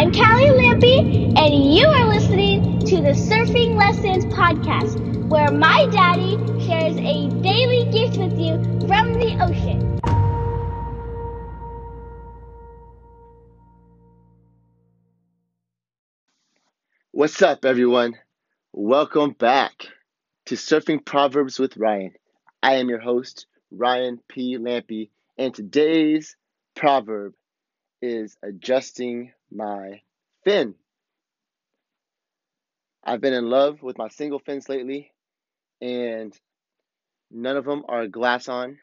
I'm Callie Lampy, and you are listening to the Surfing Lessons Podcast, where my daddy shares a daily gift with you from the ocean. What's up, everyone? Welcome back to Surfing Proverbs with Ryan. I am your host, Ryan P. Lampy, and today's proverb is adjusting my fin. I've been in love with my single fins lately, and none of them are glass on.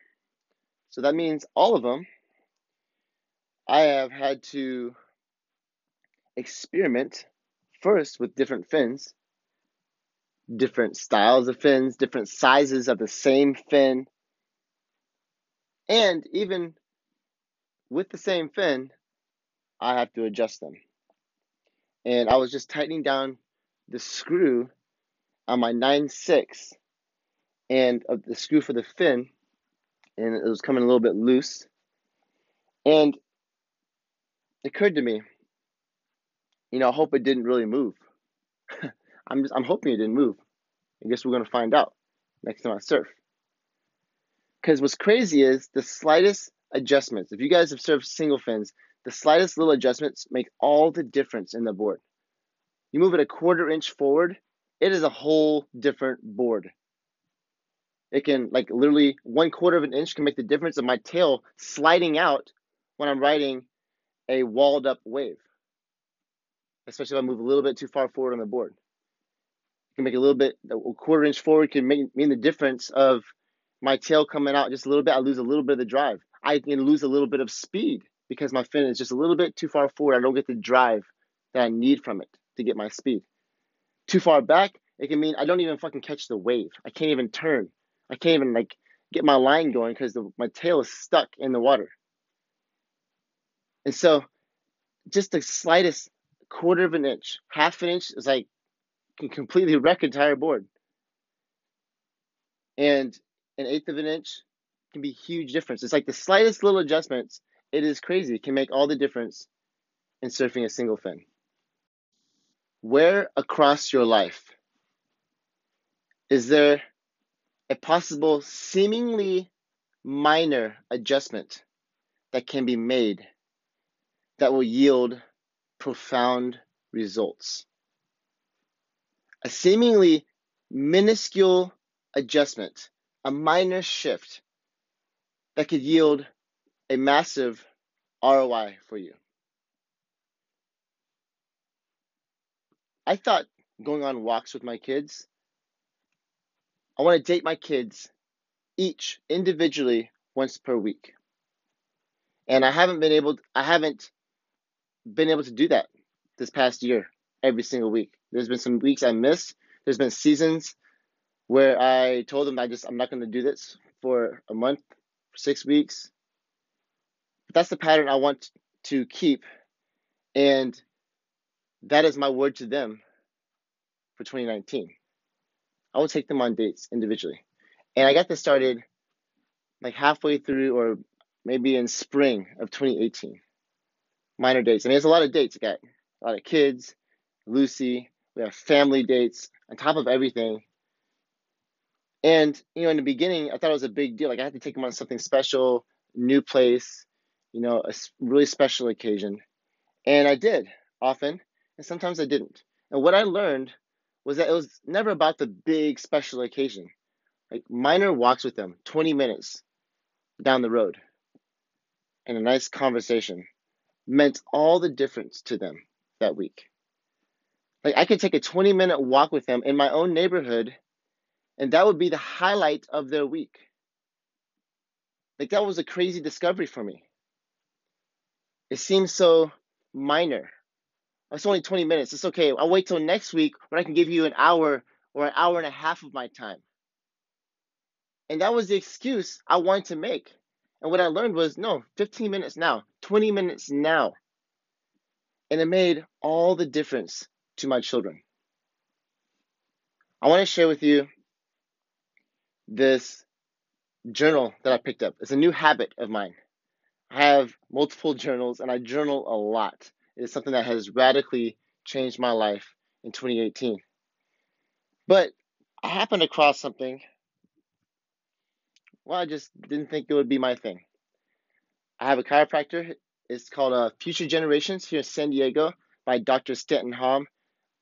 So that means all of them I have had to experiment first with different fins, different styles of fins, different sizes of the same fin, and even with the same fin, I have to adjust them. And I was just tightening down the screw on my 9.6 and the screw for the fin, and it was coming a little bit loose. And it occurred to me, you know, I hope it didn't really move. I'm just, I'm hoping it didn't move. I guess we're gonna find out next time I surf. Because what's crazy is the slightest adjustments. If you guys have surfed single fins, the slightest little adjustments make all the difference in the board. You move it a quarter inch forward, it is a whole different board. It can, like, literally one quarter of an inch can make the difference of my tail sliding out when I'm riding a walled up wave. Especially if I move a little bit too far forward on the board. It can make a little bit, a quarter inch forward can make, mean the difference of my tail coming out just a little bit. I lose a little bit of the drive. I can lose a little bit of speed because my fin is just a little bit too far forward. I don't get the drive that I need from it to get my speed. Too far back, it can mean I don't even fucking catch the wave. I can't even turn. I can't even like get my line going because my tail is stuck in the water. And so, just the slightest quarter of an inch, half an inch is like can completely wreck entire board. And an eighth of an inch can be huge difference. It's like the slightest little adjustments. It is crazy. It can make all the difference in surfing a single fin. Where across your life is there a possible seemingly minor adjustment that can be made that will yield profound results? A seemingly minuscule adjustment, a minor shift that could yield a massive ROI for you. I thought going on walks with my kids, I want to date my kids each individually once per week. And I haven't been able I haven't been able to do that this past year every single week. There's been some weeks I missed. There's been seasons where I told them I just I'm not going to do this for a month, 6 weeks. That's the pattern I want to keep and that is my word to them for 2019. I will take them on dates individually. And I got this started like halfway through or maybe in spring of 2018. Minor dates. I mean, there's a lot of dates. I got a lot of kids, Lucy, we have family dates on top of everything. And, you know, in the beginning, I thought it was a big deal. Like, I had to take them on something special, new place, you know, a really special occasion. And I did often, and sometimes I didn't. And what I learned was that it was never about the big special occasion. Like minor walks with them, 20 minutes down the road, and a nice conversation meant all the difference to them that week. Like I could take a 20 minute walk with them in my own neighborhood, and that would be the highlight of their week. Like that was a crazy discovery for me. It seems so minor. It's only 20 minutes. It's okay. I'll wait till next week when I can give you an hour or an hour and a half of my time. And that was the excuse I wanted to make. And what I learned was no, 15 minutes now, 20 minutes now. And it made all the difference to my children. I want to share with you this journal that I picked up. It's a new habit of mine. Have multiple journals and I journal a lot. It is something that has radically changed my life in 2018. But I happened across something. Well, I just didn't think it would be my thing. I have a chiropractor. It's called uh, Future Generations here in San Diego by Dr. Stanton Hom.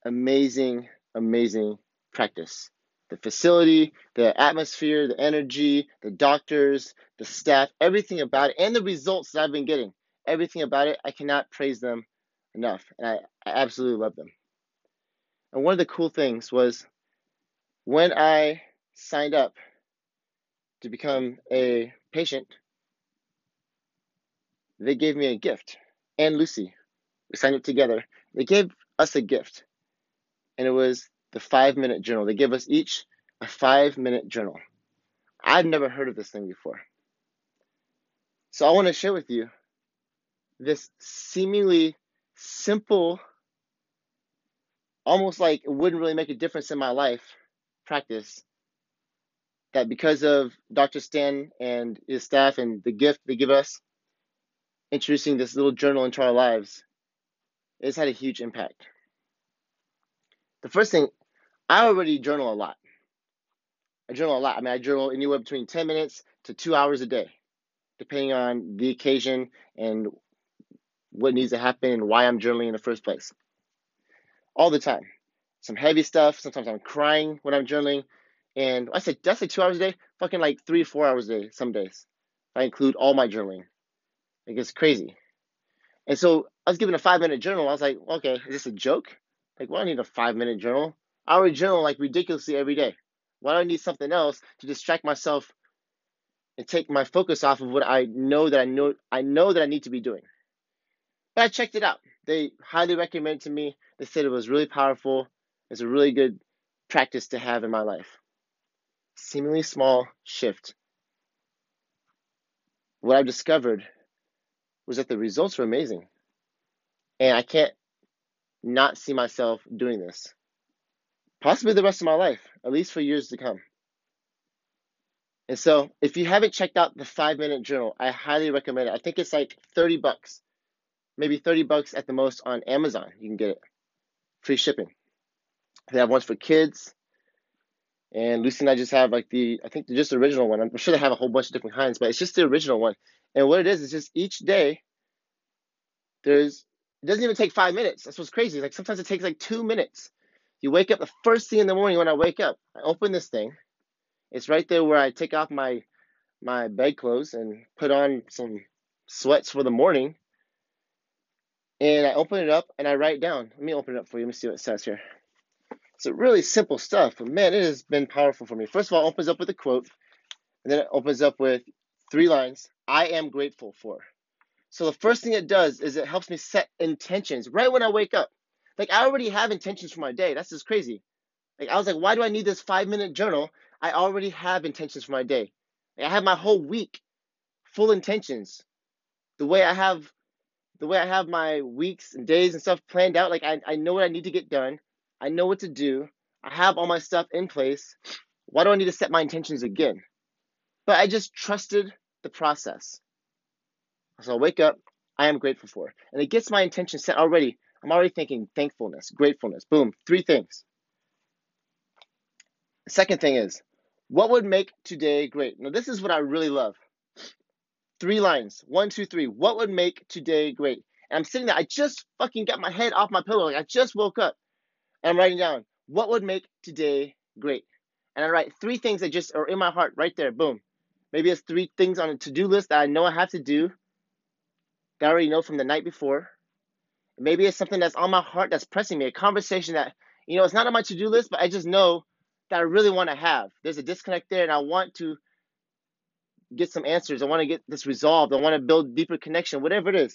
Amazing, amazing practice. The facility, the atmosphere, the energy, the doctors, the staff, everything about it, and the results that I've been getting. Everything about it, I cannot praise them enough. And I, I absolutely love them. And one of the cool things was when I signed up to become a patient, they gave me a gift. And Lucy, we signed up together. They gave us a gift, and it was the five minute journal. They give us each a five minute journal. I've never heard of this thing before. So I want to share with you this seemingly simple, almost like it wouldn't really make a difference in my life practice. That because of Dr. Stan and his staff and the gift they give us, introducing this little journal into our lives, it's had a huge impact. The first thing, I already journal a lot. I journal a lot. I mean, I journal anywhere between 10 minutes to two hours a day, depending on the occasion and what needs to happen and why I'm journaling in the first place. All the time. Some heavy stuff. Sometimes I'm crying when I'm journaling. And I said, that's like two hours a day? Fucking like three, four hours a day some days. I include all my journaling. It gets crazy. And so I was given a five minute journal. I was like, okay, is this a joke? Like, why do I need a five minute journal? I already journal like ridiculously every day. Why do I need something else to distract myself and take my focus off of what I know that I know I know that I need to be doing? But I checked it out. They highly recommended to me. They said it was really powerful. It's a really good practice to have in my life. Seemingly small shift. What I've discovered was that the results were amazing. And I can't not see myself doing this. Possibly the rest of my life, at least for years to come. And so, if you haven't checked out the five minute journal, I highly recommend it. I think it's like 30 bucks, maybe 30 bucks at the most on Amazon. You can get it free shipping. They have ones for kids. And Lucy and I just have like the, I think just the original one. I'm sure they have a whole bunch of different kinds, but it's just the original one. And what it is is just each day, there's it doesn't even take five minutes. That's what's crazy. Like sometimes it takes like two minutes. You wake up the first thing in the morning when I wake up. I open this thing. It's right there where I take off my my bed clothes and put on some sweats for the morning. And I open it up and I write down. Let me open it up for you. Let me see what it says here. It's a really simple stuff, but man, it has been powerful for me. First of all, it opens up with a quote, and then it opens up with three lines I am grateful for. So the first thing it does is it helps me set intentions right when I wake up. Like I already have intentions for my day. That's just crazy. Like I was like, why do I need this five minute journal? I already have intentions for my day. Like, I have my whole week full intentions. The way I have the way I have my weeks and days and stuff planned out, like I, I know what I need to get done. I know what to do. I have all my stuff in place. Why do I need to set my intentions again? But I just trusted the process. So I wake up, I am grateful for. And it gets my intention set already. I'm already thinking thankfulness, gratefulness. Boom, three things. The second thing is, what would make today great? Now, this is what I really love. Three lines. One, two, three. What would make today great? And I'm sitting there. I just fucking got my head off my pillow. Like I just woke up. And I'm writing down, what would make today great? And I write three things that just are in my heart right there. Boom. Maybe it's three things on a to do list that I know I have to do that I already know from the night before. Maybe it's something that's on my heart that's pressing me, a conversation that, you know, it's not on my to do list, but I just know that I really want to have. There's a disconnect there, and I want to get some answers. I want to get this resolved. I want to build deeper connection, whatever it is.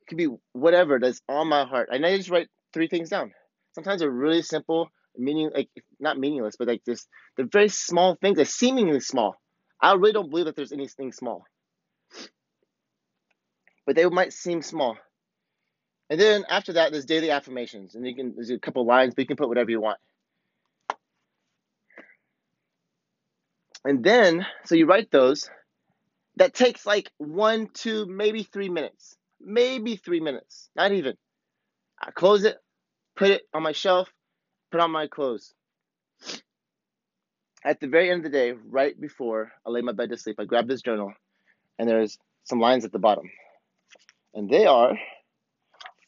It could be whatever that's on my heart. And I just write three things down. Sometimes they're really simple, meaning like not meaningless, but like this. They're very small things. They're seemingly small, I really don't believe that there's anything small. But they might seem small. And then after that, there's daily affirmations, and you can there's a couple lines, but you can put whatever you want. And then, so you write those, that takes like one, two, maybe three minutes. Maybe three minutes. Not even. I close it, put it on my shelf, put on my clothes. At the very end of the day, right before I lay my bed to sleep, I grab this journal and there's some lines at the bottom. And they are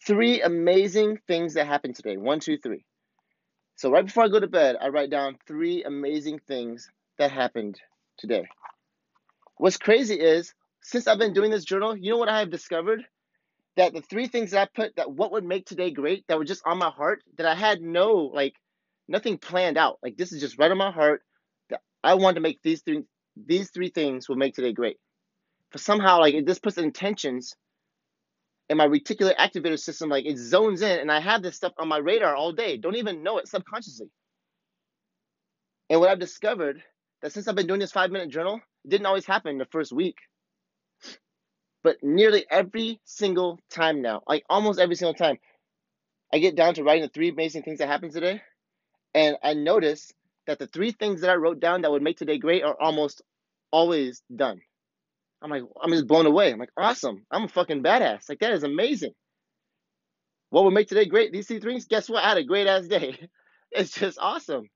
three amazing things that happened today. One, two, three. So right before I go to bed, I write down three amazing things that happened today. What's crazy is since I've been doing this journal, you know what I have discovered? That the three things that I put that what would make today great that were just on my heart that I had no like nothing planned out. Like this is just right on my heart I want to make these three these three things will make today great. But somehow like just puts intentions in my reticular activator system, like it zones in and I have this stuff on my radar all day. Don't even know it subconsciously. And what I've discovered that since I've been doing this five minute journal, it didn't always happen the first week. But nearly every single time now, like almost every single time, I get down to writing the three amazing things that happened today. And I notice that the three things that I wrote down that would make today great are almost always done. I'm like, I'm just blown away. I'm like, awesome. I'm a fucking badass. Like, that is amazing. What would make today great? These three things? Guess what? I had a great ass day. It's just awesome.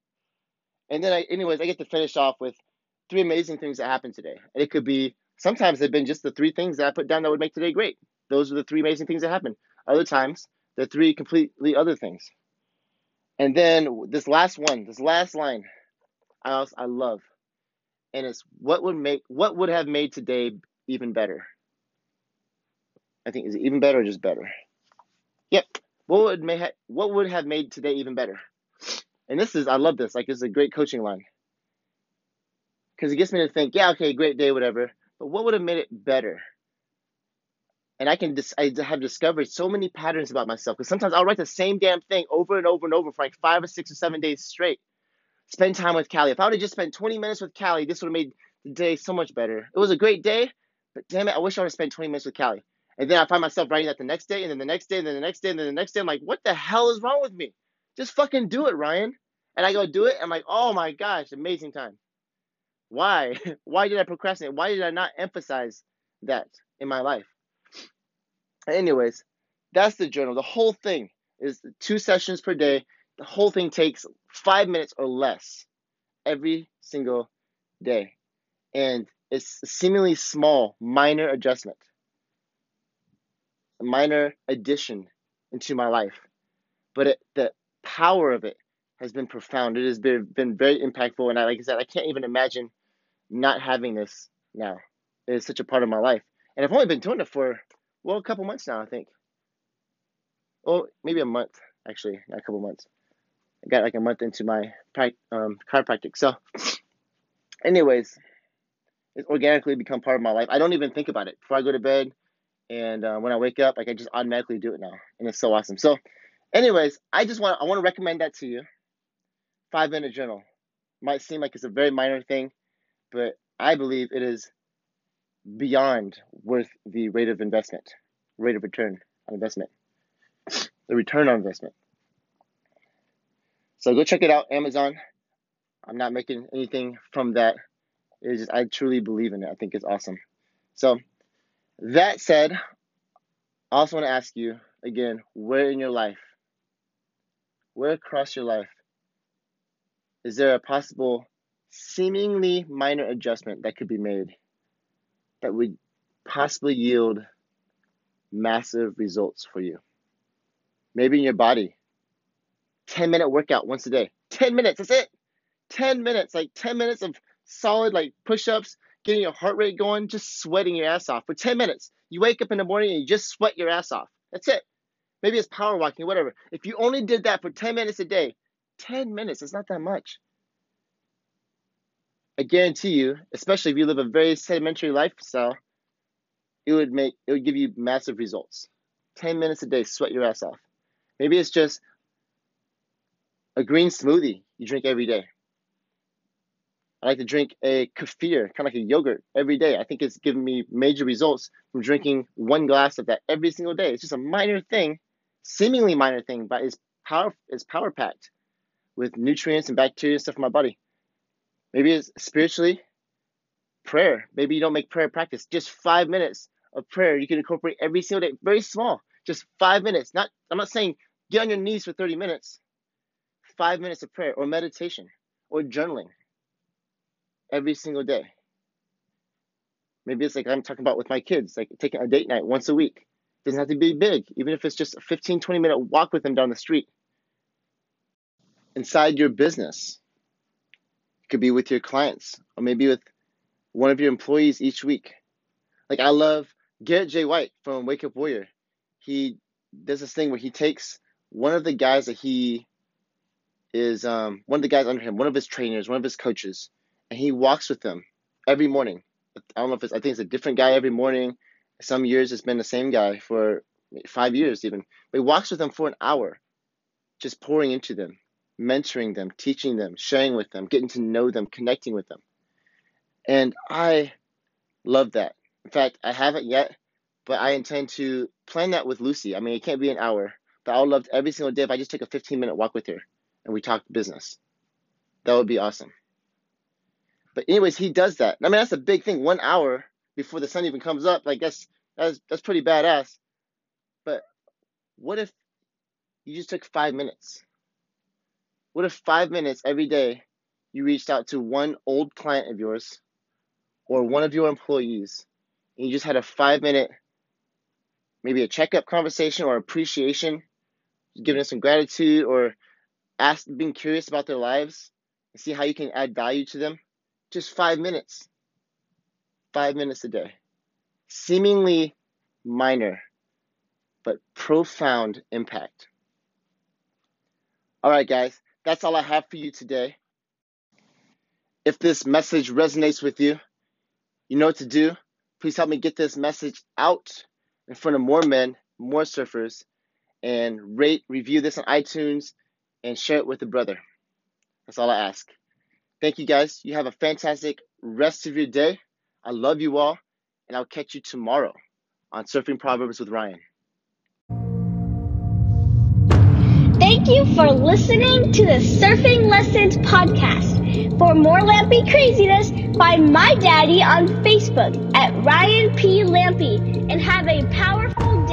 And then I, anyways, I get to finish off with three amazing things that happened today. And it could be sometimes they've been just the three things that I put down that would make today great. Those are the three amazing things that happened. Other times, they're three completely other things. And then this last one, this last line, I also, I love, and it's what would make what would have made today even better. I think is it even better or just better? Yep. What would may ha- what would have made today even better? And this is I love this. Like this is a great coaching line because it gets me to think, yeah, okay, great day, whatever. But what would have made it better? And I can dis- I have discovered so many patterns about myself because sometimes I'll write the same damn thing over and over and over for like five or six or seven days straight. Spend time with Callie. If I would have just spent 20 minutes with Callie, this would have made the day so much better. It was a great day, but damn it, I wish I would have spent 20 minutes with Callie. And then I find myself writing that the next day, and then the next day, and then the next day, and then the next day. I'm like, what the hell is wrong with me? Just fucking do it, Ryan. And I go do it. I'm like, oh my gosh, amazing time. Why? Why did I procrastinate? Why did I not emphasize that in my life? Anyways, that's the journal. The whole thing is two sessions per day. The whole thing takes five minutes or less every single day. And it's a seemingly small, minor adjustment, a minor addition into my life. But it, the power of it has been profound. It has been, been very impactful. And I, like I said, I can't even imagine not having this now. It is such a part of my life. And I've only been doing it for, well, a couple months now, I think. Well, maybe a month, actually, not a couple months. I got like a month into my um, chiropractic. So, anyways, it's organically become part of my life. I don't even think about it before I go to bed. And uh, when I wake up, like I just automatically do it now. And it's so awesome. So, anyways, I just want I want to recommend that to you. Five minute journal. Might seem like it's a very minor thing, but I believe it is beyond worth the rate of investment, rate of return on investment, the return on investment. So go check it out, Amazon. I'm not making anything from that. It's just I truly believe in it. I think it's awesome. So that said, I also want to ask you again, where in your life, where across your life, is there a possible seemingly minor adjustment that could be made that would possibly yield massive results for you. Maybe in your body. 10 minute workout once a day. 10 minutes, that's it. 10 minutes, like 10 minutes of solid like push-ups, getting your heart rate going, just sweating your ass off for 10 minutes. You wake up in the morning and you just sweat your ass off. That's it. Maybe it's power walking, whatever. If you only did that for 10 minutes a day, 10 minutes, it's not that much. I guarantee you, especially if you live a very sedimentary lifestyle, it would make it would give you massive results. 10 minutes a day, sweat your ass off. Maybe it's just a green smoothie you drink every day. I like to drink a kefir, kind of like a yogurt, every day. I think it's given me major results from drinking one glass of that every single day. It's just a minor thing, seemingly minor thing, but it's power it's power packed with nutrients and bacteria and stuff in my body. Maybe it's spiritually prayer. Maybe you don't make prayer practice. Just five minutes of prayer you can incorporate every single day. Very small. Just five minutes. Not I'm not saying get on your knees for 30 minutes. Five minutes of prayer or meditation or journaling every single day. Maybe it's like I'm talking about with my kids, like taking a date night once a week. Doesn't have to be big, even if it's just a 15, 20 minute walk with them down the street. Inside your business, could be with your clients or maybe with one of your employees each week. Like I love Garrett J. White from Wake Up Warrior. He does this thing where he takes one of the guys that he is um, one of the guys under him, one of his trainers, one of his coaches, and he walks with them every morning. I don't know if it's I think it's a different guy every morning. Some years it's been the same guy for five years even. But he walks with them for an hour, just pouring into them, mentoring them, teaching them, sharing with them, getting to know them, connecting with them. And I love that. In fact, I haven't yet, but I intend to plan that with Lucy. I mean, it can't be an hour, but I would love every single day if I just take a 15 minute walk with her and we talk business. That would be awesome. But anyways, he does that. I mean, that's a big thing. One hour before the sun even comes up, like that's that's that's pretty badass. But what if you just took five minutes? What if five minutes every day you reached out to one old client of yours or one of your employees and you just had a five minute, maybe a checkup conversation or appreciation, giving them some gratitude or ask, being curious about their lives and see how you can add value to them? Just five minutes. Five minutes a day. Seemingly minor, but profound impact. All right, guys, that's all I have for you today. If this message resonates with you, you know what to do. Please help me get this message out in front of more men, more surfers, and rate, review this on iTunes, and share it with a brother. That's all I ask. Thank you guys. You have a fantastic rest of your day. I love you all, and I'll catch you tomorrow on Surfing Proverbs with Ryan. Thank you for listening to the Surfing Lessons podcast. For more Lampy craziness, find my daddy on Facebook at Ryan P. Lampy and have a powerful